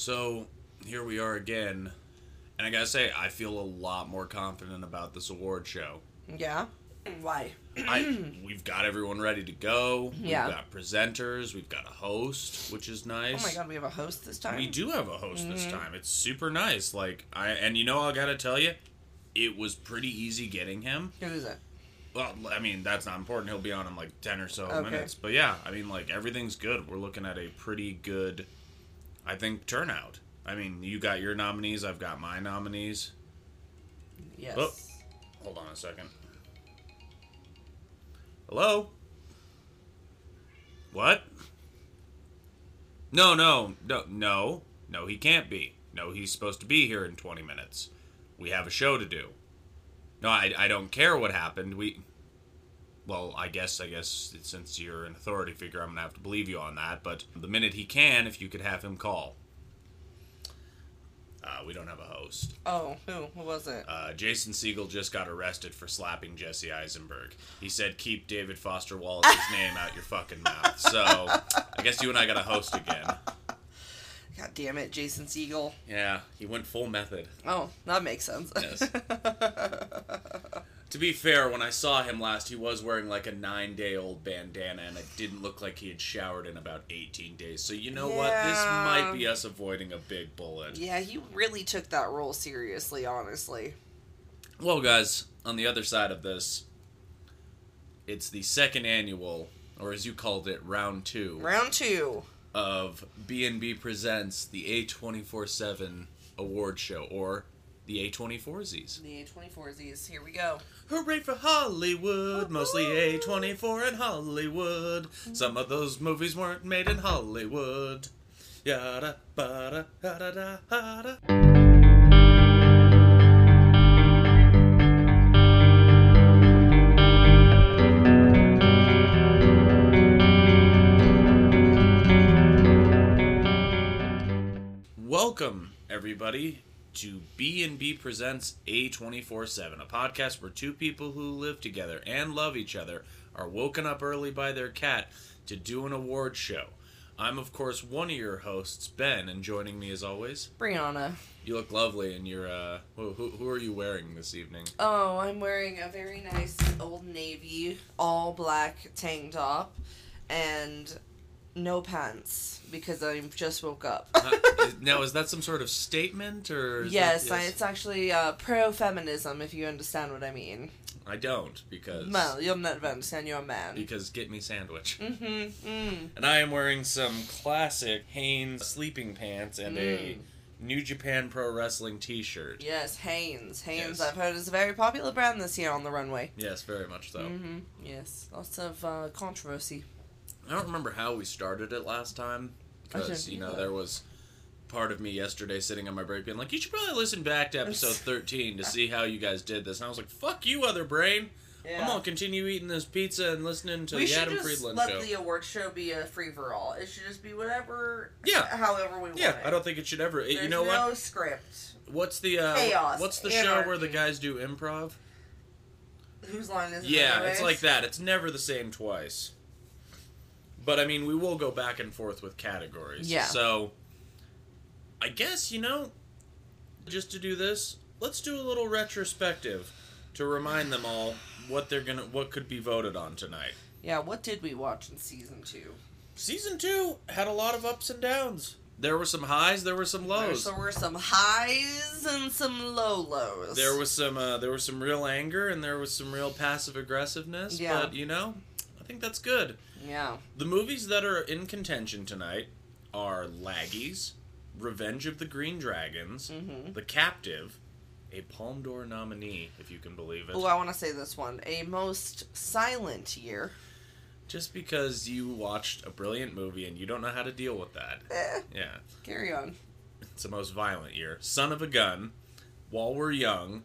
So here we are again, and I gotta say, I feel a lot more confident about this award show. Yeah. Why? I we've got everyone ready to go. Yeah. We've got presenters. We've got a host, which is nice. Oh my god, we have a host this time. We do have a host this Mm-hmm. time. It's super nice. Like I and you know I gotta tell you, it was pretty easy getting him. Who is it? Well, I mean that's not important. He'll be on in like ten or so Okay. minutes. But yeah, I mean like everything's good. We're looking at a pretty good, I think turnout. I mean you got your nominees. I've got my nominees. Yes. Oh. Hold on a second. Hello? What? No, no, no, no. No, he can't be. No, he's supposed to be here in 20 minutes. We have a show to do. No, I, I don't care what happened. We. Well, I guess, I guess, since you're an authority figure, I'm gonna have to believe you on that, but the minute he can, if you could have him call. Uh, we don't have a host. Oh, who? Who was it? Uh, Jason Segel just got arrested for slapping Jesse Eisenberg. He said, "Keep David Foster Wallace's name out your fucking mouth." So, I guess you and I got a host again. God damn it, Jason Segel. Yeah, he went full method. Oh, that makes sense. Yes. To be fair, when I saw him last, he was wearing like a nine-day-old bandana, and it didn't look like he had showered in about 18 days. So you know what? This might be us avoiding a big bullet. yeah, he really took that role seriously, honestly. Well, guys, on the other side of this, it's the second annual, or as you called it, round two. Round two. of B&B Presents the A24-7 award show, or the A24Zs. The A24Zs. Here we go. Hooray for Hollywood! Mostly A24 and Hollywood. Some of those movies weren't made in Hollywood. Yada bada yada da da. Welcome, everybody, to B&B Presents A24-7, a podcast where two people who live together and love each other are woken up early by their cat to do an award show. I'm, of course, one of your hosts, Ben, and joining me as always, Brianna. you look lovely in your, uh, who, who, who are you wearing this evening? Oh, I'm wearing a very nice old navy, all black tank top, and no pants because I just woke up. Uh, now, is that some sort of statement, or... is yes, that, I, it's actually uh, pro feminism, if you understand what I mean. I don't, because... Well, you'll never understand, you're a man. Because get me sandwich. Mm-hmm. Mm. And I am wearing some classic Hanes sleeping pants and a Mm. New Japan Pro Wrestling T-shirt. Yes, Hanes. Hanes, Yes. I've heard, is a very popular brand this year on the runway. Yes, very much so. Mm-hmm. Yes, lots of uh, controversy. I don't remember how we started it last time because you know there was part of me yesterday sitting on my break being like, you should probably listen back to episode thirteen to see how you guys did this. And I was like, fuck you, other brain. I'm gonna continue eating this pizza and listening to we the Adam just Friedland let show. the award show be a free for all. It should just be whatever, Yeah. however we want. yeah, it. I don't think it should ever. There's you know no what? script. What's the uh, Chaos, What's the show where the guys do improv? Whose line is it? Yeah, anyways? it's like that. It's never the same twice. But I mean, we will go back and forth with categories. Yeah. So, I guess you know, just to do this, let's do a little retrospective to remind them all what they're gonna, what could be voted on tonight. Yeah, what did we watch in season two? Season two had a lot of ups and downs. There were some highs, there were some lows. There were some highs and some low lows. There was some, uh, there was some real anger, and there was some real passive aggressiveness. Yeah. But you know, I think that's good. Yeah. The movies that are in contention tonight are Laggies, Revenge of the Green Dragons, Mm-hmm. The Captive, a Palme d'Or nominee, if you can believe it. Oh, I want to say this one: a most silent year. Just because you watched a brilliant movie and you don't know how to deal with that. Eh, Yeah. carry on. It's the most violent year. Son of a Gun, While We're Young,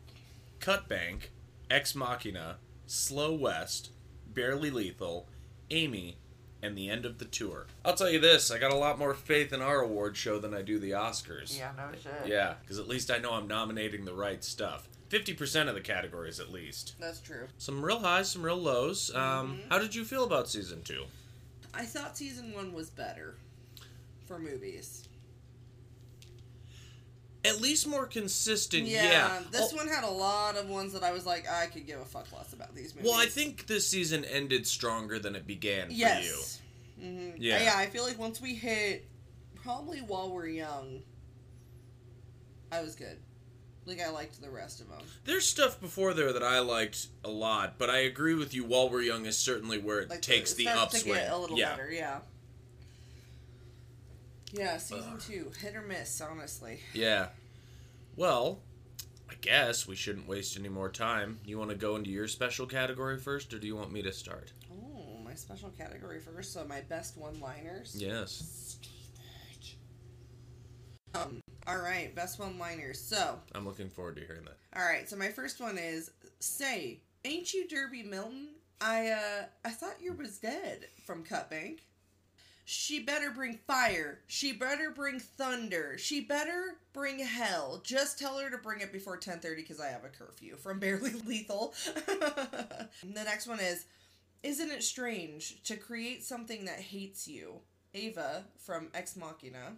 Cut Bank, Ex Machina, Slow West, Barely Lethal, Amy, and the end of the tour. I'll tell you this, I got a lot more faith in our award show than I do the Oscars. Yeah, no shit. Yeah, because at least I know I'm nominating the right stuff. 50% of the categories, at least. That's true. Some real highs, some real lows. Um, Mhm. How did you feel about season two? I thought season one was better for movies. At least more consistent. Yeah, Yeah. this Oh, one had a lot of ones that I was like, I could give a fuck less about these movies. Well, I think this season ended stronger than it began for you. yes. hmm Yeah. Yeah. I feel like once we hit probably while we're young, I was good. Like I liked the rest of them. There's stuff before there that I liked a lot, but I agree with you. While we're young is certainly where it Like takes it the upswing. A little yeah. better, yeah. Yeah, season two, hit or miss, honestly. Yeah. Well, I guess we shouldn't waste any more time. You want to go into your special category first, or do you want me to start? Oh, my special category first. So my best one-liners. Yes. Um. All right, best one-liners. So, I'm looking forward to hearing that. all right. So my first one is, "Say, ain't you Derby Milton? I uh, I thought you was dead from Cut Bank. She better bring fire. She better bring thunder. She better bring hell. Just tell her to bring it before 10:30 because I have a curfew." From Barely Lethal. the next one is, "Isn't it strange to create something that hates you?" Ava from Ex Machina.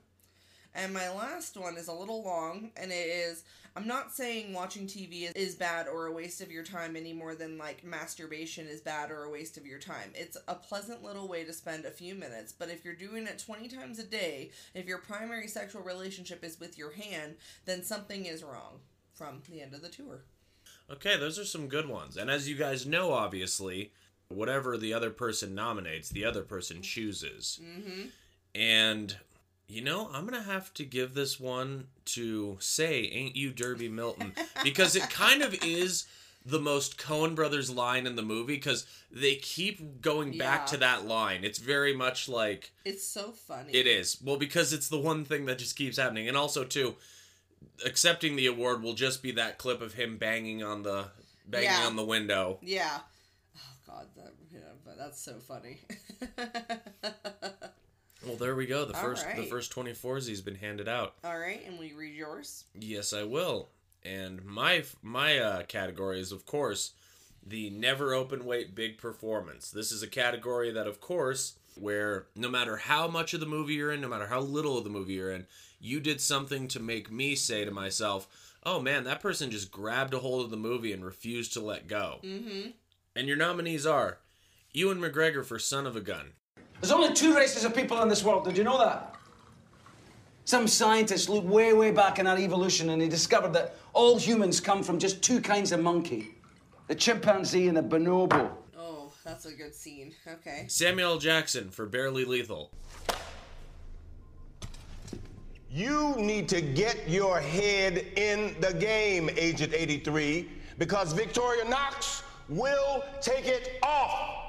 And my last one is a little long, and it is I'm not saying watching TV is, bad or a waste of your time any more than like masturbation is bad or a waste of your time. It's a pleasant little way to spend a few minutes, but if you're doing it 20 times a day, if your primary sexual relationship is with your hand, then something is wrong. From the end of the tour. Okay, those are some good ones. And as you guys know, obviously, whatever the other person nominates, the other person chooses. Mm-hmm. And you know, I'm gonna have to give this one to say, "Ain't you Derby Milton?" because it kind of is the most Coen Brothers line in the movie because they keep going back to that line. It's very much like It's so funny. it is. Well, because it's the one thing that just keeps happening, and also too, accepting the award will just be that clip of him banging on the banging Yeah. on the window. Yeah. Oh God, that yeah, but that's so funny. Well, there we go. The All first the right. first 24s he's been handed out. All right, and will you read yours? Yes, I will. And my my uh, category is, of course, the never open weight big performance. This is a category that, of course, where no matter how much of the movie you're in, no matter how little of the movie you're in, you did something to make me say to myself, "Oh man, that person just grabbed a hold of the movie and refused to let go." Mm-hmm. And your nominees are Ewan McGregor for Son of a Gun, There's only two races of people in this world. Did you know that? Some scientists looked way, way back in our evolution and they discovered that all humans come from just two kinds of monkey the chimpanzee and the bonobo. Oh, that's a good scene. Okay. Samuel Jackson for Barely Lethal, You need to get your head in the game, Agent 83, because Victoria Knox will take it off.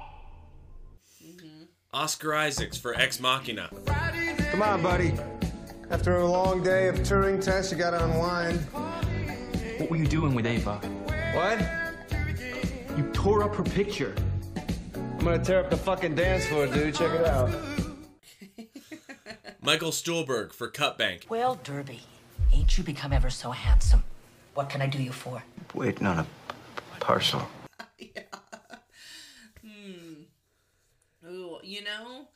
Oscar Isaacs for Ex Machina. Come on, buddy. After a long day of Turing tests, you gotta unwind. What were you doing with Ava? What? You tore up her picture. I'm gonna tear up the fucking dance floor, dude. Check it out. Michael Stuhlbarg for Cut Bank. Well, Derby, ain't you become ever so handsome? What can I do you for? Waiting on a parcel. Ooh, you know,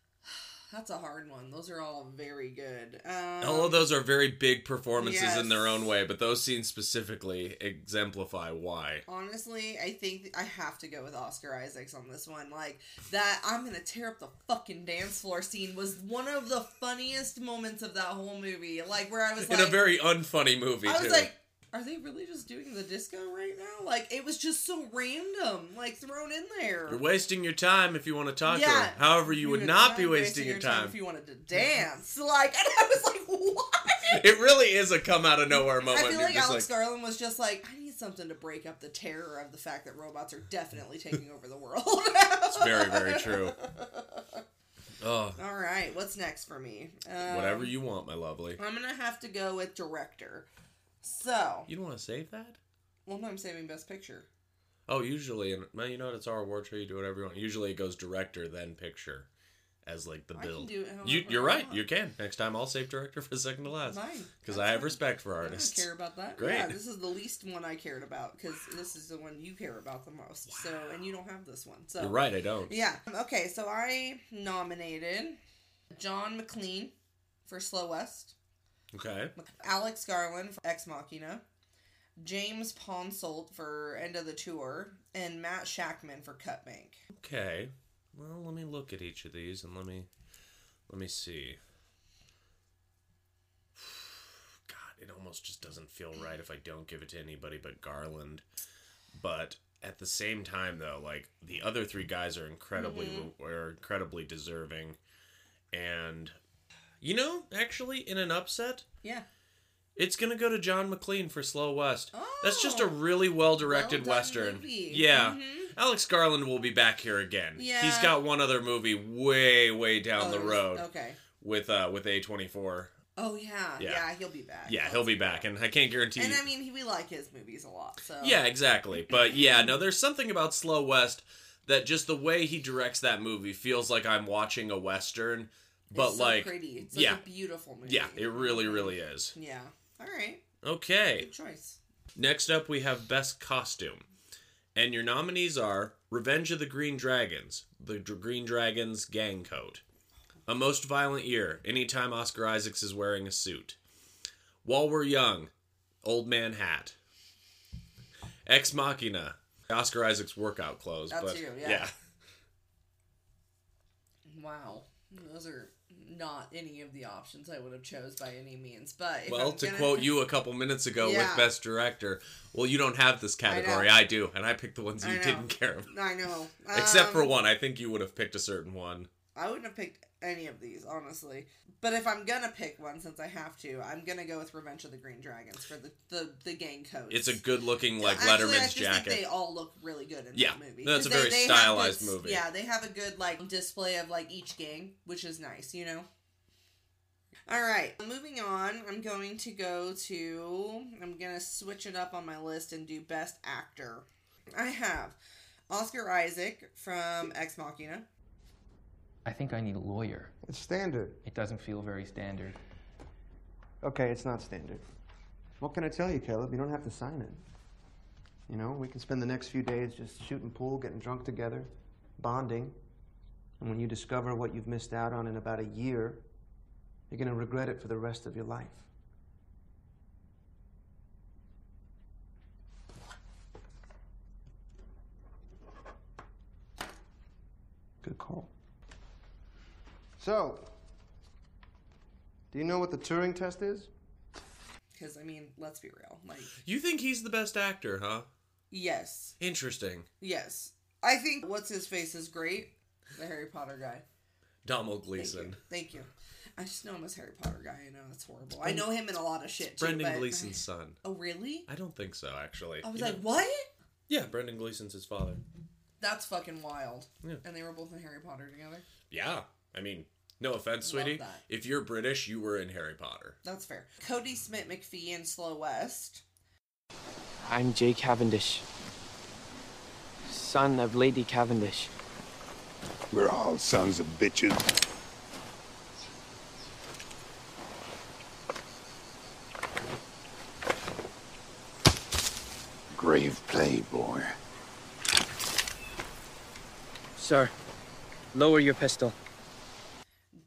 that's a hard one. Those are all very good. Um, All of those are very big performances in their own way, but those scenes specifically exemplify why. Honestly, I think I have to go with Oscar Isaacs on this one. Like that, I'm gonna tear up the fucking dance floor scene was one of the funniest moments of that whole movie. Like where I was In like, a very unfunny movie, I too. was like, are they really just doing the disco right now? Like it was just so random, like thrown in there. You're wasting your time if you want to talk to Yeah. her. However, you, would not be wasting your time. if you wanted to dance. Like, and I was like, what? It really is a come out of nowhere moment. I feel like Alex like, Garland was just like, I need something to break up the terror of the fact that robots are definitely taking over the world. it's very, very true. Oh, All right, what's next for me? Um, whatever you want, my lovely. I'm gonna have to go with director. So, You don't want to save that? well, no, I'm saving Best Picture. Oh, usually, and well, you know what? It's our award show. You do whatever you want. Usually, it goes director then picture, as like the I can build. do it you, you're I right. want. You can. Next time, I'll save director for second to last. Fine. Because I have respect for I artists. don't care about that. Great. Yeah, this is the least one I cared about because this is the one you care about the most. So, and you don't have this one. So You're right. I don't. Yeah. Okay, so I nominated John Maclean for Slow West, Okay. Alex Garland for Ex Machina, James Ponsoldt for End of the Tour, and Matt Shakman for Cut Bank. Okay. Well, let me look at each of these and let me let me see. God, it almost just doesn't feel right if I don't give it to anybody but Garland. But at the same time though, like the other three guys are incredibly mm-hmm. are incredibly deserving and you know, actually in an upset, Yeah. it's gonna go to John Maclean for Slow West. Oh, That's just a Oh. really well directed Well western. movie. Yeah. Mhm. Alex Garland will be back here again. Yeah. He's got one other movie way, way down Oh, the road Okay. with uh with A twenty four. Oh yeah. Yeah. yeah. he'll be back. Yeah, he'll be back, and I can't guarantee. And I mean, he, we like his movies a lot. So yeah, exactly. But yeah, no, there's something about Slow West that just the way he directs that movie feels like I'm watching a western, but it's so like pretty. It's like yeah, a beautiful movie. yeah, it really, really is. Yeah. All right. Okay. Good choice. Next up, we have Best Costume. And your nominees are Revenge of the Green Dragons, the Dr- Green Dragons gang coat. A Most Violent Year, anytime Oscar Isaacs is wearing a suit. While We're Young, Old Man Hat. Ex Machina, Oscar Isaacs workout clothes. That but too, yeah. Wow. Those are not any of the options I would have chose by any means. But if Well, I'm to gonna- quote you a couple minutes ago Yeah. with Best Director, well, you don't have this category. know. I, do, and I picked the ones you didn't care of. I know. Except for Um, one. I think you would have picked a certain one. I wouldn't have picked any of these, honestly. But if I'm gonna pick one, since I have to, I'm gonna go with Revenge of the Green Dragons for the the, the gang coats. It's a good looking like Actually, I Letterman's just jacket. They all look really good in Yeah, that movie. that's a very have stylized good- movie. Yeah, they have a good like display of like each gang, which is nice, you know. All right, moving on. I'm going to go to. I'm gonna switch it up on my list and do Best Actor. I have Oscar Isaac from Ex Machina. I think I need a lawyer. It's standard. It doesn't feel very standard. Okay, it's not standard. What can I tell you, Caleb? You don't have to sign it. You know, we can spend the next few days just shooting pool, getting drunk together, bonding. And when you discover what you've missed out on in about a year, you're going to regret it for the rest of your life. Good call. So, do you know what the Turing test is? Because I mean, let's be real. Like, You think he's the best actor, huh? yes, Interesting. yes. I think what's his face is great. The Harry Potter guy. Donald Thank you. Gleeson. Thank you. I just know him as Harry Potter guy. I know that's horrible. I know him in a lot of shit too. Brendan but- Gleeson's son. Oh really? I don't think so, actually. I was You like, know- what? yeah, Brendan Gleeson's his father. That's fucking wild. Yeah. And they were both in Harry Potter together. Yeah, I mean, no offense, Love sweetie. that. If you're British, you were in Harry Potter. That's fair. Kodi Smit-McPhee in Slow West. I'm Jay Cavendish, son of Lady Cavendish. We're all sons of bitches. Grave play, boy. Sir, lower your pistol.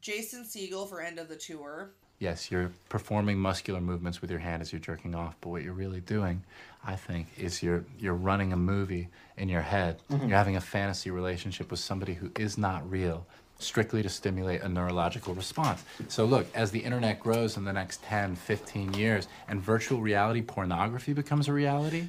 Jason Segel for End of the Tour. Yes, you're performing muscular movements with your hand as you're jerking off, but what you're really doing, I think, is you're you're running a movie in your head. Mhm. You're having a fantasy relationship with somebody who is not real, strictly to stimulate a neurological response. So look, as the internet grows in the next 10, 15 years and virtual reality pornography becomes a reality,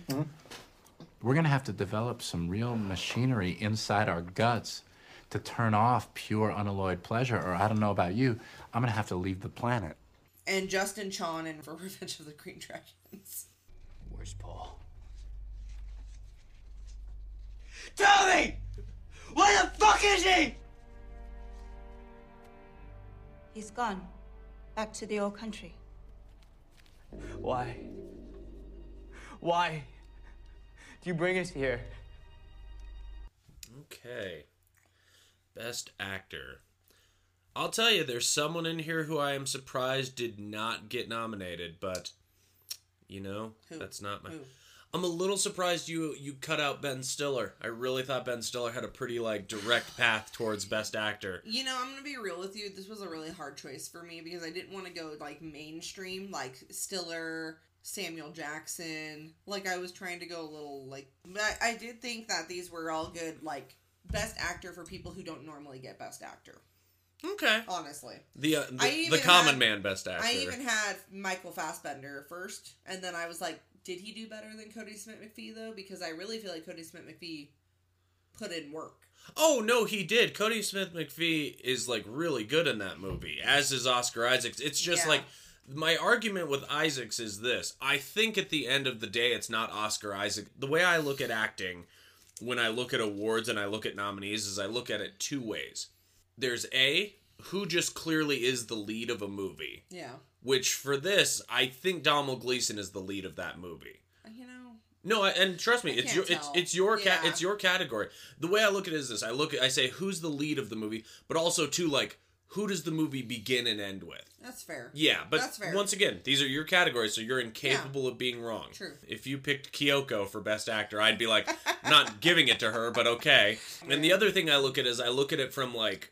we're going to have to develop some real machinery inside our guts to turn off pure unalloyed pleasure or I don't know about you, I'm going to have to leave the planet. And Justin Chon in for Revenge of the Green Dragons. Where's Paul? Tell me! Where the fuck is he? He's gone. Back to the old country. Why? Why? Do you bring us here? Okay. Best actor. I'll tell you, there's someone in here who I am surprised did not get nominated, but you know, Who? that's not my. Who? I'm a little surprised you you cut out Ben Stiller. I really thought Ben Stiller had a pretty like direct path towards Best Actor. You know, I'm gonna be real with you. This was a really hard choice for me because I didn't want to go like mainstream, like Stiller, Samuel Jackson. Like I was trying to go a little like. I, I did think that these were all good, like best actor for people who don't normally get best actor. Okay. Honestly, The uh, the, the common had- man Best Actor. I even had Michael Fassbender first, and then I was like, did he do better than Kodi Smit-McPhee though? Because I really feel like Kodi Smit-McPhee put in work. Oh no, he did. Kodi Smit-McPhee is like really good in that movie, as is Oscar Isaacs. It's just Yeah. like my argument with Isaacs is this. I think at the end of the day, it's not Oscar Isaac. The way I look at acting, when I look at awards and I look at nominees, is I look at it two ways. There's A, who just clearly is the lead of a movie. Yeah. Which for this, I think Donald Gleeson is the lead of that movie. Uh, you know. No, I, and trust me, I it's your it's tell. it's your cat Yeah. it's your category. The way I look at it is this: I look at I say who's the lead of the movie, but also too like who does the movie begin and end with? That's fair. Yeah, but That's fair. once again, these are your categories, so you're incapable of being wrong. True. If you picked Kyoko for best actor, I'd be like, not giving it to her, but okay. And the other thing I look at is I look at it from like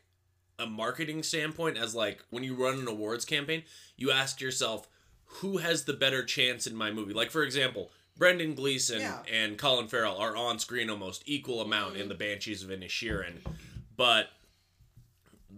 a marketing standpoint, as like when you run an awards campaign, you ask yourself, who has the better chance in my movie? Like for example. Brendan Gleeson Yeah. and Colin Farrell are on screen almost equal amount Mm-hmm. in the Banshees of Inisherin, but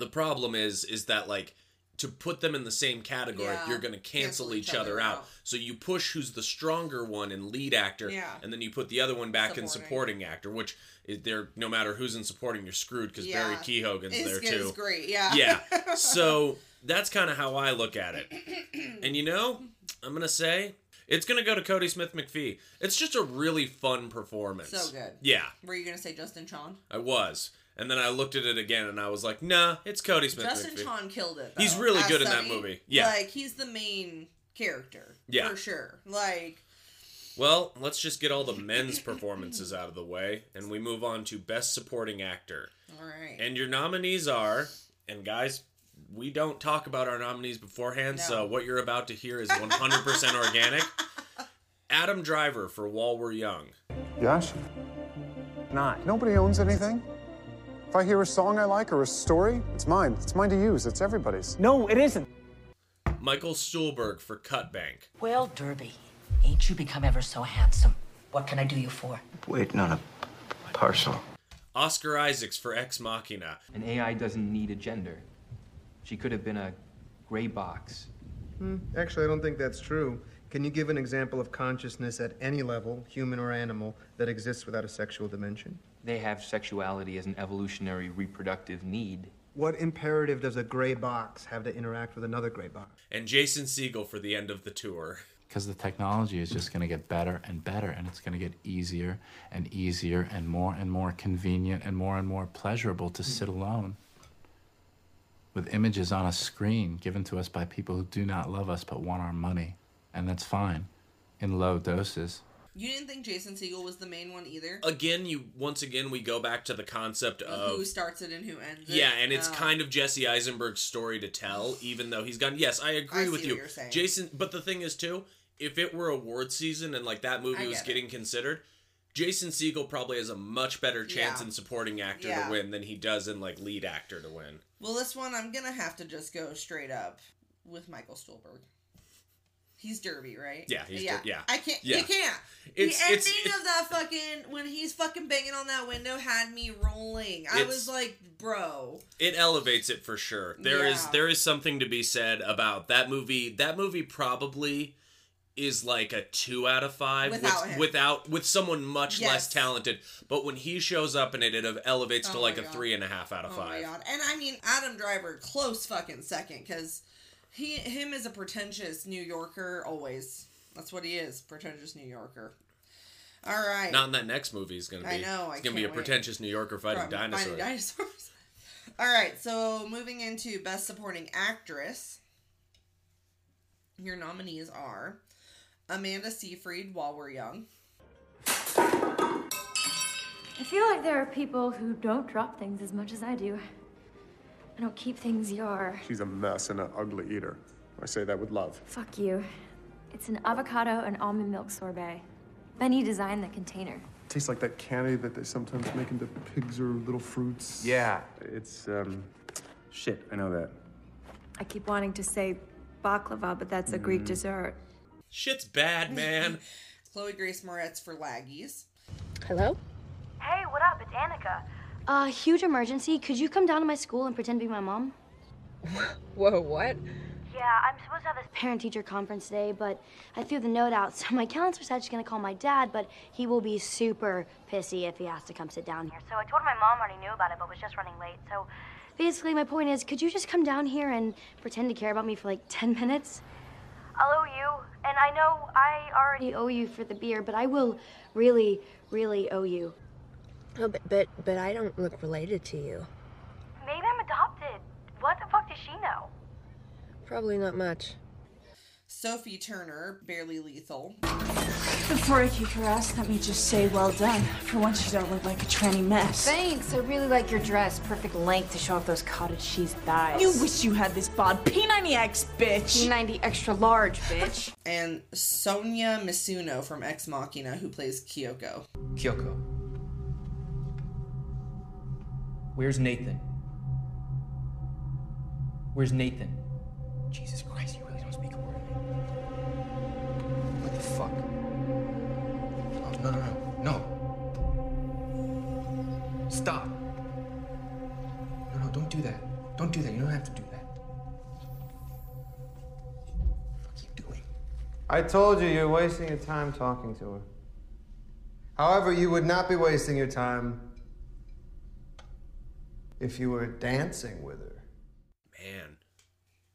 the problem is is that like to put them in the same category Yeah. you're going to cancel, Cancel each, each other other out. out. so you push who's the stronger one in lead actor Yeah. and then you put the other one back in Supporting. supporting actor which is there no matter who's in supporting you're screwed because Yeah. barry keoghan's It's- there it's great, yeah. yeah so that's kind of how i look at it and you know i'm going to say it's going to go to kodi smit-mcphee it's just a really fun performance So good. yeah Were you gonna say Justin Chon? i was and then I looked at it again and I was like, nah, it's Cody Smith. Justin McPhee. Chon killed it. He's really good in that Sonny. movie. Yeah. Like he's the main character. Yeah. For sure. Like Well, let's just get all the men's performances out of the way and we move on to Best Supporting Actor. Alright. And your nominees are, and guys, we don't talk about our nominees beforehand, so what you're about to hear is 100% organic. Adam Driver for While We're Young. Yes? Not. Nobody owns anything. If I hear a song I like or a story, it's mine. It's mine to use. It's everybody's. No, it isn't. Michael Stuhlbarg for Cut Bank. Well, Derby, ain't you become ever so handsome? What can I do you for? Waiting on a parcel. Oscar Isaacs for Ex Machina. An AI doesn't need a gender. She could have been a gray box. Hmm, Actually, I don't think that's true. Can you give an example of consciousness at any level, human or animal, that exists without a sexual dimension? They have sexuality as an evolutionary reproductive need. What imperative does a gray box have to interact with another gray box? And Jason Segel for the end of the tour. Because the technology is just going to get better and better, and it's going to get easier and easier and more and more convenient and more and more pleasurable to sit alone with images on a screen given to us by people who do not love us but want our money. And that's fine in low doses. You didn't think Jason Segel was the main one either? Again, you once again we go back to the concept of who starts it and who ends it? Yeah, and it's Oh. kind of Jesse Eisenberg's story to tell, even though he's gone. Yes, I agree I with you, what you're saying. Jason. But the thing is, too, if it were award season and like that movie was get it. getting considered, Jason Segel probably has a much better chance Yeah. in supporting actor Yeah. to win than he does in like lead actor to win. Well, this one I'm gonna have to just go straight up with Michael Stuhlbarg. He's Derby, right? Yeah, he's yeah. Der- yeah. I can't. Yeah. You can't. It's- the ending it's- of that fucking when he's fucking banging on that window had me rolling. I was like, bro. It elevates it for sure. There is Yeah. there is something to be said about that movie. That movie probably is like a two out of five Without with, without with someone much less talented. But when he shows up in it, it elevates oh to Oh like my a three and a half out of Oh five. my god! And I mean, Adam Driver, close fucking second, because he him is a pretentious New Yorker. Always, that's what he is, pretentious New Yorker. All right. Not in that next movie. He's gonna be. I know, I He's gonna be a can't wait. pretentious New Yorker fighting From dinosaurs. Fighting dinosaurs. All right, so moving into Best Supporting Actress, your nominees are Amanda Seyfried, While We're Young, I feel like there are people who don't drop things as much as I do. I don't keep things your. She's a mess and an ugly eater. I say that with love. Fuck you. It's an avocado and almond milk sorbet. Benny designed the container. Tastes like that candy that they sometimes make into pigs or little fruits. Yeah, it's, um, shit, I know that. I keep wanting to say baklava, but that's a Greek dessert. Shit's bad, man. Chloe Grace Moretz for Laggies. Hello? Hey, what up? It's Annika. Uh, huge emergency. Could you come down to my school and pretend to be my mom? Whoa, what? Yeah, I'm supposed to have this parent-teacher conference today, but I threw the note out, so my counselor said she's gonna call my dad, but he will be super pissy if he has to come sit down here. So I told my mom already knew about it, but was just running late. So basically, my point is, could you just come down here and pretend to care about me for like 10 minutes? I'll owe you, and I know I already owe you for the beer, but I will really, really owe you. Oh, but, but but I don't look related to you. Maybe I'm adopted. What the fuck does she know? Probably not much. Sophie Turner, barely lethal. Before I kick her ass, let me just say well done. For once, you don't look like a tranny mess. Thanks. I really like your dress. Perfect length to show off those cottage cheese thighs. You wish you had this bod. P90X, bitch. P90 extra large, bitch. And Sonoya Mizuno from Ex Machina, who plays Kyoko. Kyoko. Where's Nathan? Where's Nathan? Jesus Christ, you really don't speak a word of it. What the fuck? Oh, no, no, no. No. Stop. No, no, don't do that. Don't do that. You don't have to do that. What are you doing? I told you you're wasting your time talking to her. However, you would not be wasting your time if you were dancing with her. Man.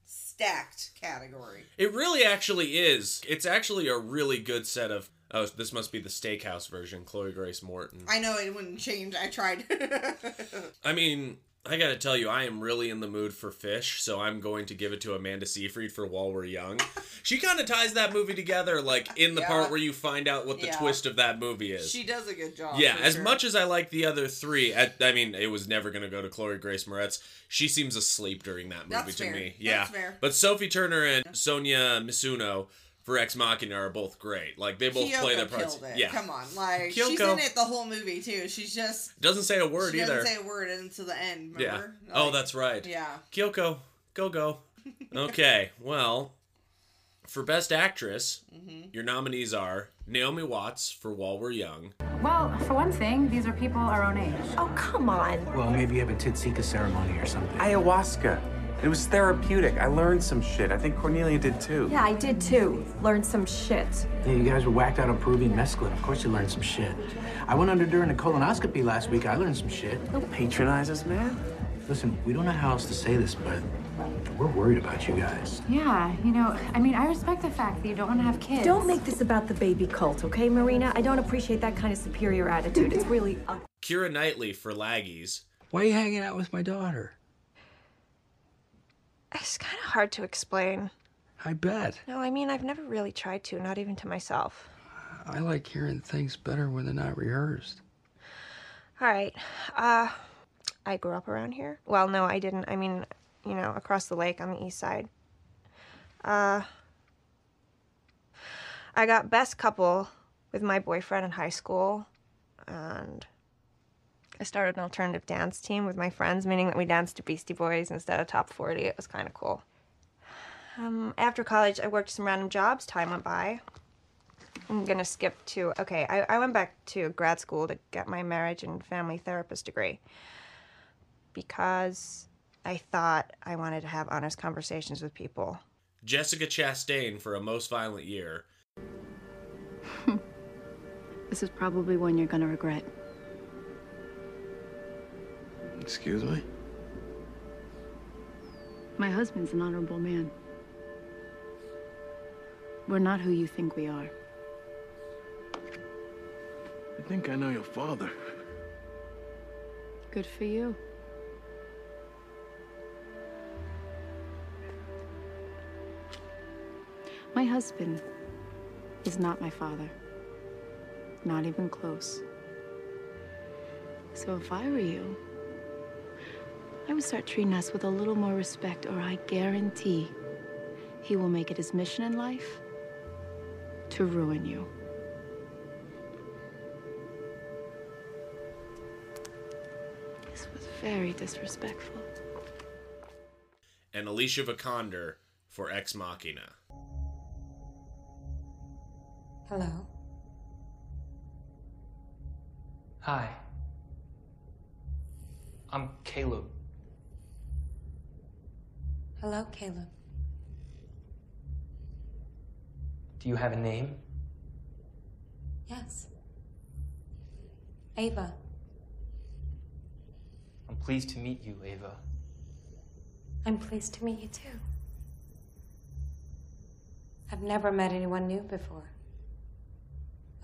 Stacked category. It really actually is. It's actually a really good set of. Oh, this must be the steakhouse version. Chloe Grace Morton. I know it wouldn't change. I tried. I mean, I gotta tell you, I am really in the mood for fish, so I'm going to give it to Amanda Seyfried for While We're Young. She kind of ties that movie together, like in the Yeah. part where you find out what the Yeah. twist of that movie is. she does a good job. yeah, as sure. much as I like the other three, I, I mean, it was never going to go to Chloe Grace Moretz. She seems asleep during that movie That's to fair. me. That's Yeah, fair. but Sophie Turner and Sonoya Mizuno for Ex Machina are both great. Like they both Kyoko play their parts. it. Yeah, Come on, like she's in it the whole movie too. She's just doesn't say a word she either. doesn't say a word until the end. yeah. Remember? oh, that's right. Yeah. Kyoko, go go. okay, well, for Best Actress, Mm-hmm. your nominees are Naomi Watts for While We're Young, Well, for one thing, these are people our own age. Oh, come on. Well, maybe you have a Titsika ceremony or something. Ayahuasca. It was therapeutic. I learned some shit. I think Cornelia did too. Yeah, I did too. Learned some shit. Yeah, you guys were whacked out on Peruvian mescaline. Of course you learned some shit. I went under during a colonoscopy last week. I learned some shit. Don't patronize us, man. Listen, we don't know how else to say this, but we're worried about you guys. Yeah, you know, I mean, I respect the fact that you don't want to have kids. Don't make this about the baby cult, okay, Marina? I don't appreciate that kind of superior attitude. It's really ugly. Keira Knightley for Laggies, Why are you hanging out with my daughter? It's kind of hard to explain. I bet. No, I mean, I've never really tried to, not even to myself. I like hearing things better when they're not rehearsed. All right. Uh, I grew up around here. Well, no, I didn't. I mean, you know, across the lake on the east side. Uh, I got best couple with my boyfriend in high school, and I started an alternative dance team with my friends, meaning that we danced to Beastie Boys instead of Top 40. It was kind of cool. Um, after college, I worked some random jobs. Time went by. I'm gonna skip to okay. I, I went back to grad school to get my marriage and family therapist degree because I thought I wanted to have honest conversations with people. Jessica Chastain for A Most Violent Year, This is probably one you're gonna regret. Excuse me? My husband's an honorable man. We're not who you think we are. I think I know your father. Good for you. My husband is not my father. Not even close. So if I were you, I would start treating us with a little more respect, or I guarantee he will make it his mission in life to ruin you. This was very disrespectful. And Alicia Vikander for Ex Machina. Hello. Hi. I'm Caleb. Hello, Caleb. Do you have a name? Yes. Ava. I'm pleased to meet you, Ava. I'm pleased to meet you too. I've never met anyone new before.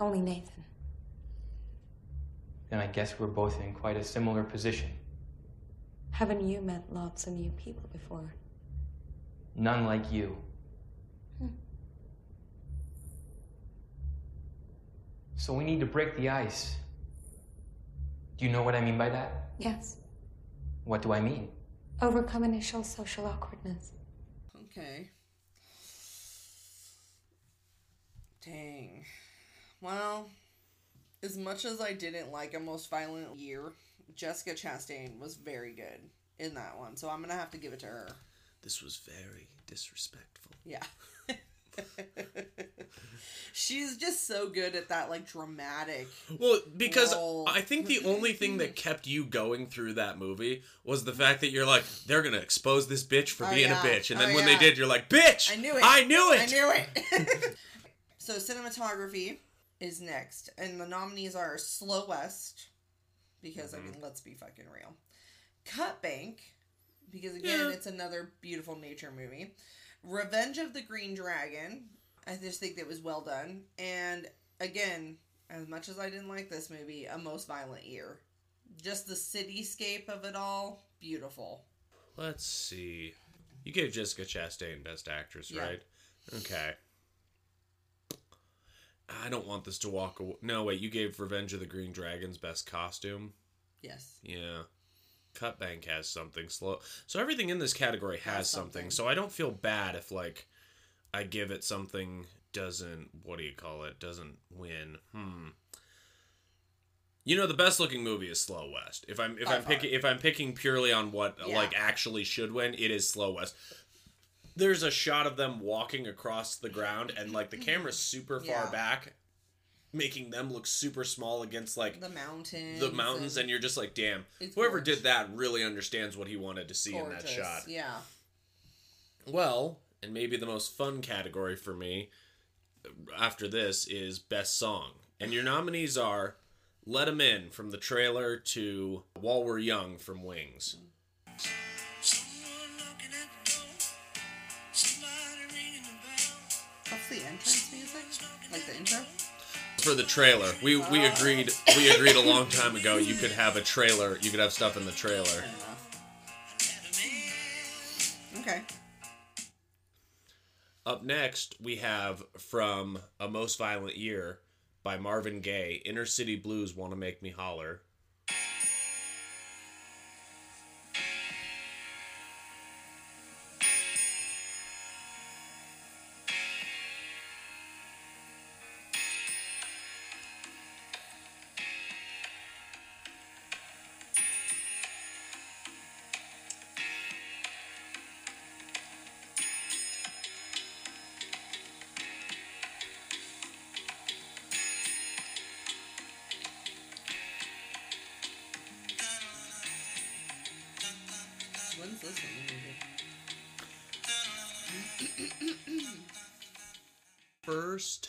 Only Nathan. Then I guess we're both in quite a similar position. Haven't you met lots of new people before? None like you. Hmm. So we need to break the ice. Do you know what I mean by that? Yes. What do I mean? Overcome initial social awkwardness. Okay. Dang. Well, as much as I didn't like a most violent year, Jessica Chastain was very good in that one. So I'm gonna have to give it to her. This was very disrespectful. Yeah. She's just so good at that like dramatic. Well, because role. I think the only thing that kept you going through that movie was the fact that you're like, they're gonna expose this bitch for Oh, being yeah. a bitch, and then Oh, when yeah. they did, you're like, bitch, I knew it. I knew it, I knew it. so cinematography is next, and the nominees are Slow West, because I mm-hmm. mean, let's be fucking real. Cut Bank, because again, Yeah. it's another beautiful nature movie. Revenge of the Green Dragon. I just think that was well done, and again, as much as I didn't like this movie, a most violent year. Just the cityscape of it all, beautiful. Let's see. You gave Jessica Chastain Best Actress, Yeah. right? Okay. I don't want this to walk away. No, wait. You gave Revenge of the Green Dragons Best Costume. Yes. Yeah. Cut Bank has something slow. So everything in this category has, something. something. So I don't feel bad if like I give it something doesn't what do you call it? Doesn't win. Hmm. You know the best looking movie is Slow West. If I'm if By I'm far. picking if I'm picking purely on what Yeah. like actually should win, it is Slow West. There's a shot of them walking across the ground and like the camera's super far Yeah. back making them look super small against like The mountains. the mountains and you're just like damn whoever gorgeous. did that really understands what he wanted to see in that shot Yeah. well and maybe the most fun category for me after this is best song and your nominees are "Let 'em in from the trailer to while we're young from wings What's the entrance music? Like the intro? For the trailer we we agreed we agreed a long time ago you could have a trailer you could have stuff in the trailer Okay. Up next, we have from A Most Violent Year by Marvin Gaye, Inner City Blues Want to Make Me Holler.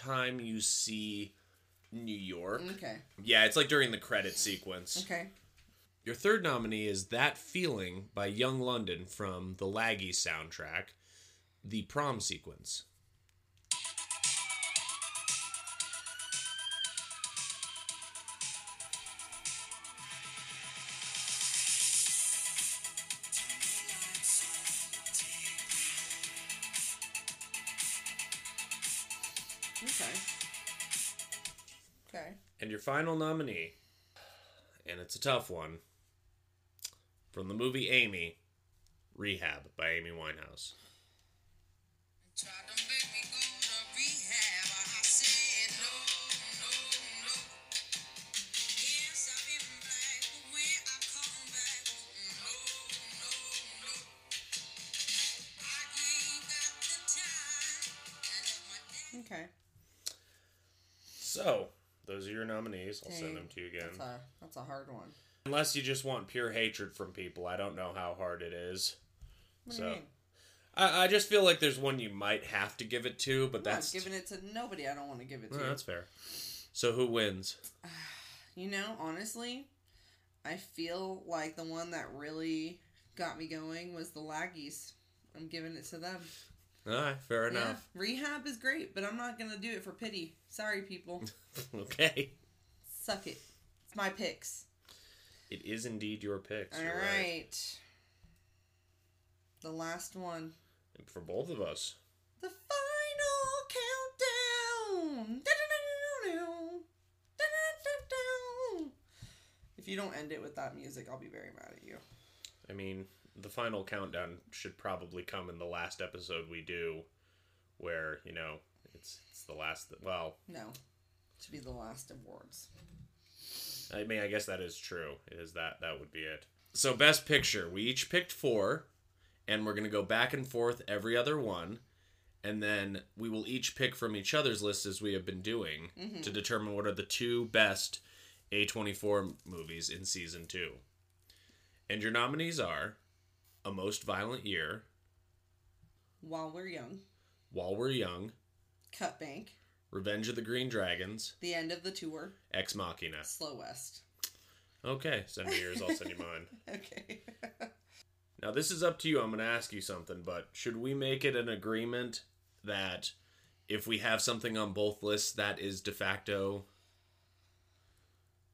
Time you see New York. Okay. Yeah, it's like during the credit sequence. Okay. Your third nominee is That Feeling by Young London from the Laggy soundtrack, the prom sequence. final nominee, and it's a tough one, from the movie Amy, Rehab by Amy Winehouse. Okay. So, those are your nominees. I'll send them to you again. That's a that's a hard one. Unless you just want pure hatred from people, I don't know how hard it is. What so? I, I just feel like there's one you might have to give it to, but I'm that's giving it to nobody. I don't want to give it to. Well, that's fair. So who wins? You know, honestly, I feel like the one that really got me going was the Laggies. I'm giving it to them. All right, fair Yeah, enough. rehab is great, but I'm not gonna do it for pity. Sorry, people. okay. Suck it. It's my picks. It is indeed your picks. All you're right. The last one. And For both of us. The final countdown. If you don't end it with that music, I'll be very mad at you. I mean, the final countdown should probably come in the last episode we do, where you know it's it's the last. Well, No. To be the last awards. I mean, I guess that is true. It is that that would be it. So best picture, we each picked four, and we're gonna go back and forth every other one, and then we will each pick from each other's list as we have been doing Mhm. to determine what are the two best A24 movies in season two. And your nominees are A Most Violent Year, While we're young. While We're Young, Cut Bank. Revenge of the Green Dragons, The end of the tour. Ex Machina. Slow West. Okay, send me yours, I'll send you mine. Okay. Now, this is up to you. I'm going to ask you something, but should we make it an agreement that if we have something on both lists, that is de facto?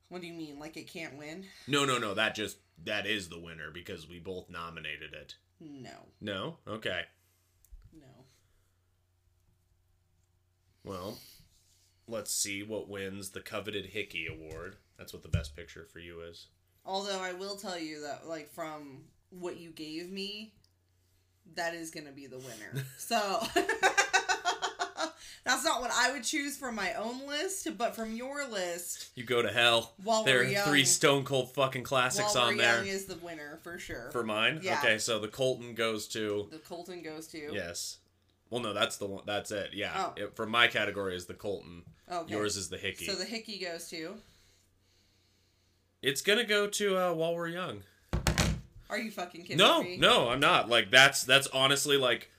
What do you mean? Like it can't win? No, no, no. That just that is the winner because we both nominated it. No. No. Okay. No. Well, let's see what wins the coveted Hickey Award. That's what the best picture for you is. Although I will tell you that, like, from what you gave me, that is going to be the winner. so. That's not what I would choose from my own list, but from your list, You go to hell. While there are Young- three stone cold fucking classics While on We're there. Young is the winner for sure. for mine. Yeah. Okay, so the Colton goes to The Colton goes to. Yes. Well, no, that's the one. That's it. Yeah. Oh. It, for my category is the Colton. Okay. Yours is the Hickey. So the Hickey goes to. it's gonna go to uh, While We're Young. Are you fucking kidding No, me? No, no, I'm not. Like that's that's honestly like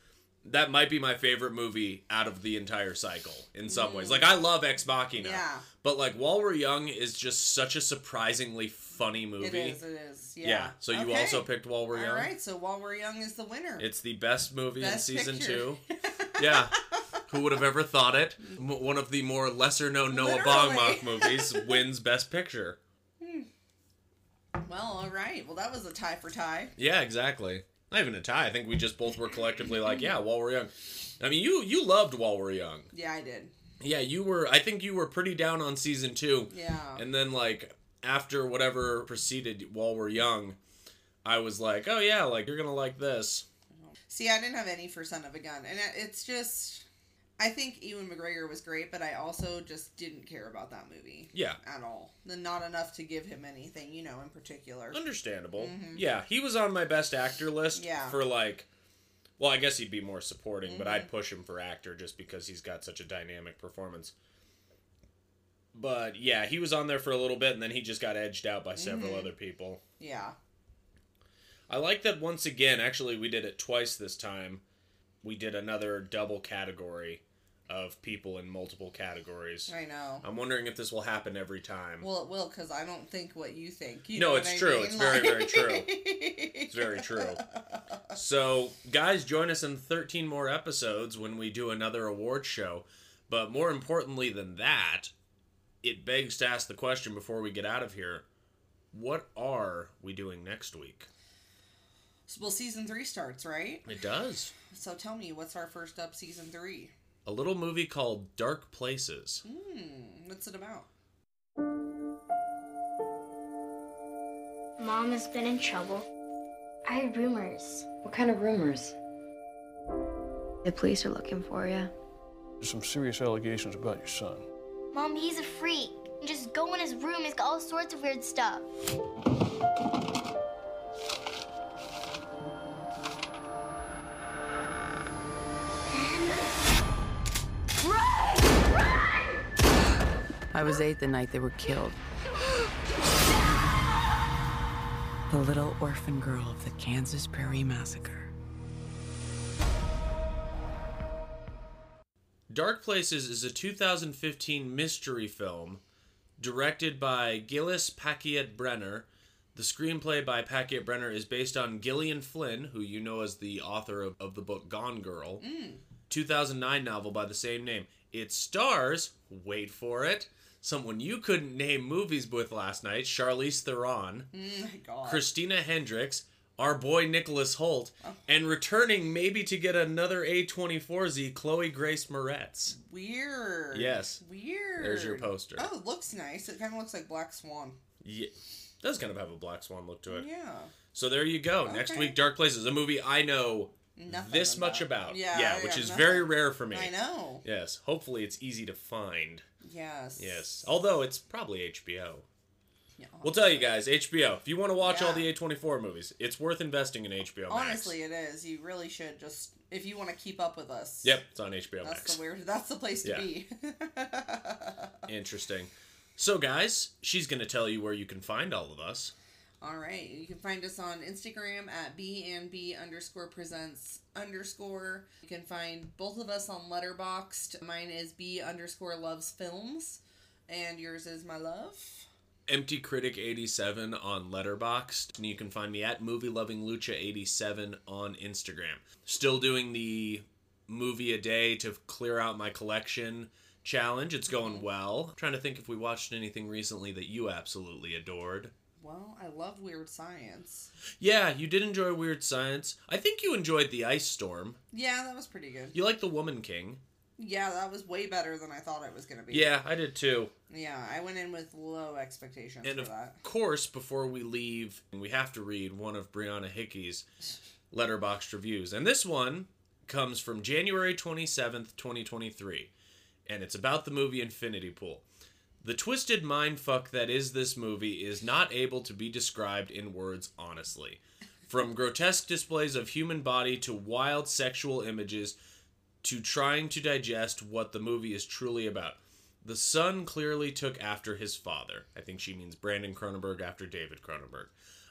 that might be my favorite movie out of the entire cycle in some ways. Mm. Like I love Ex Machina. Yeah. But like While We're Young is just such a surprisingly funny movie. It is. It is. Yeah. Yeah. So you Okay. also picked While We're Young. All right. So while we're young is the winner. It's the best movie Best in season picture. two. yeah. Who would have ever thought it? M- One of the more lesser known Noah. Baumbach movies wins Best Picture. Well, all right. Well, that was a tie for tie. Yeah, exactly. Not even a tie. I think we just both were collectively like, yeah, while we're young. I mean, you you loved While We're Young. Yeah, I did. Yeah, you were. I think you were pretty down on season two. Yeah. And then like after whatever preceded While We're Young, I was like, oh yeah, like you're gonna like this. See, I didn't have any for Son of a Gun, and it's just. I think Ewan McGregor was great, but I also just didn't care about that movie. Yeah. At all. Then Not enough to give him anything, you know, in particular. Understandable. Mhm. Yeah, he was on my best actor list Yeah. for like well, I guess he'd be more supporting, but Mhm. I'd push him for actor just because he's got such a dynamic performance. But yeah, he was on there for a little bit and then he just got edged out by several Mhm. other people. Yeah. I like that once again, actually we did it twice this time. We did another double category of people in multiple categories. I know. I'm wondering if this will happen every time. Well, it will, because I don't think what you think. You no, know it's what I true. mean? It's very, very true. It's very true. So, guys, join us in 13 more episodes when we do another award show. But more importantly than that, it begs to ask the question before we get out of here what are we doing next week? Well, season three starts, right? It does. So tell me, what's our first up season three? A little movie called Dark Places. Hmm, what's it about? Mom has been in trouble. I heard rumors. What kind of rumors? The police are looking for you. There's some serious allegations about your son. Mom, he's a freak. You just go in his room, he's got all sorts of weird stuff. I was eight the night they were killed. The little orphan girl of the Kansas Prairie Massacre. Dark Places is a 2015 mystery film directed by Gillis Paquet-Brenner. The screenplay by Paquet-Brenner is based on Gillian Flynn, who you know as the author of, of the book Gone Girl, Mm. 2009 novel by the same name. It stars, wait for it, someone you couldn't name movies with last night, Charlize Theron, Mm, God. Christina Hendricks, our boy Nicholas Hoult, and returning maybe to get another A24Z, Chloe Grace Moretz. Weird. Yes. Weird. There's your poster. Oh, it looks nice. It kind of looks like Black Swan. Yeah, does kind of have a Black Swan look to it. Yeah. So there you go. Next week, Dark Places, a movie I know Nothing this about. much about. Yeah, yeah, which is nothing. very rare for me. I know. Yes, hopefully it's easy to find. Yes. Yes, although it's probably HBO. Yeah. We'll tell you guys, HBO. If you want to watch all the A24 movies, it's worth investing in HBO Max. Honestly, it is. You really should just if you want to keep up with us. Yep, it's on HBO That's Max. the weird. That's the place to Yeah. be. Interesting. So, guys, she's going to tell you where you can find all of us. All right. You can find us on Instagram at bnb underscore presents underscore. You can find both of us on Letterboxd. Mine is b underscore loves films, and yours is my love. Empty Critic 87 on Letterboxd, and you can find me at Movie Loving Lucha 87 on Instagram. Still doing the movie a day to clear out my collection challenge. It's going mm-hmm. well. I'm trying to think if we watched anything recently that you absolutely adored. Well, I love weird science. Yeah, you did enjoy Weird Science. I think you enjoyed The Ice Storm. Yeah, that was pretty good. You like The Woman King. Yeah, that was way better than I thought it was going to be. Yeah, I did too. Yeah, I went in with low expectations And of that. course, before we leave, we have to read one of Brianna Hickey's letterboxd reviews. And this one comes from January 27th, 2023. And it's about the movie Infinity Pool. The twisted mindfuck that is this movie is not able to be described in words honestly. From grotesque displays of human body to wild sexual images to trying to digest what the movie is truly about. The son clearly took after his father. I think she means Brandon Cronenberg after David Cronenberg.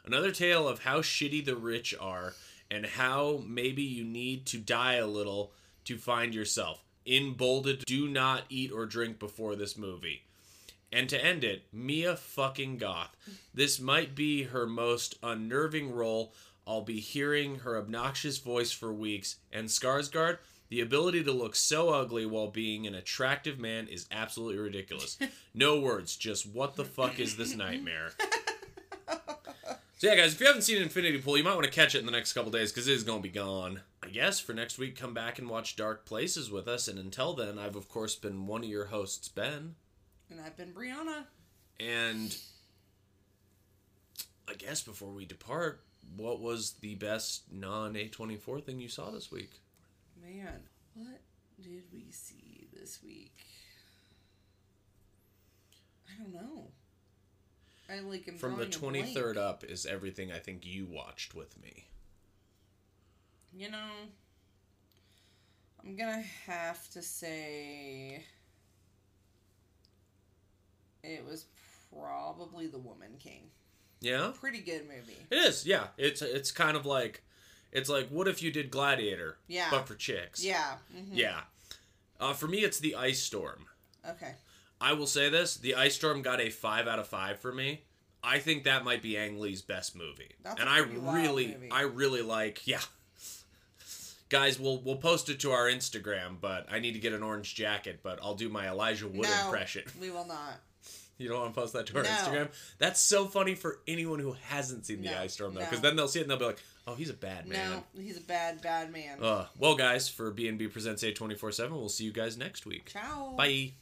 Another tale of how shitty the rich are and how maybe you need to die a little to find yourself. In bolded, do not eat or drink before this movie. And to end it, Mia fucking Goth. This might be her most unnerving role. I'll be hearing her obnoxious voice for weeks. And Skarsgård, the ability to look so ugly while being an attractive man is absolutely ridiculous. No words, just what the fuck is this nightmare? So yeah, guys, if you haven't seen Infinity Pool, you might want to catch it in the next couple days because it is going to be gone. I guess for next week, come back and watch Dark Places with us. And until then, I've of course been one of your hosts, Ben. And I've been Brianna. And I guess before we depart, what was the best non A24 thing you saw this week? Man, what did we see this week? I don't know. I like am From the drawing a blank. 23rd up is everything I think you watched with me. You know, I'm gonna have to say it was probably The Woman King. Yeah? Pretty good movie. It is, yeah. It's it's kind of like it's like what if you did Gladiator, Yeah. but for chicks. Yeah. mhm. Yeah. Uh, for me, it's the Ice Storm. Okay. I will say this: the Ice Storm got a five out of five for me. I think that might be Ang Lee's best movie, That's and I really, movie. I really like. Yeah, guys, we'll we'll post it to our Instagram, but I need to get an orange jacket. But I'll do my Elijah Wood no, impression. We will not. You don't want to post that to our No. Instagram? That's so funny for anyone who hasn't seen the No, Ice Storm though, no. because then they'll see it and they'll be like, "Oh, he's a bad man." No, he's a bad, bad man. Uh, well, guys, for B&B Presents A24-7, we'll see you guys next week. Ciao. Bye.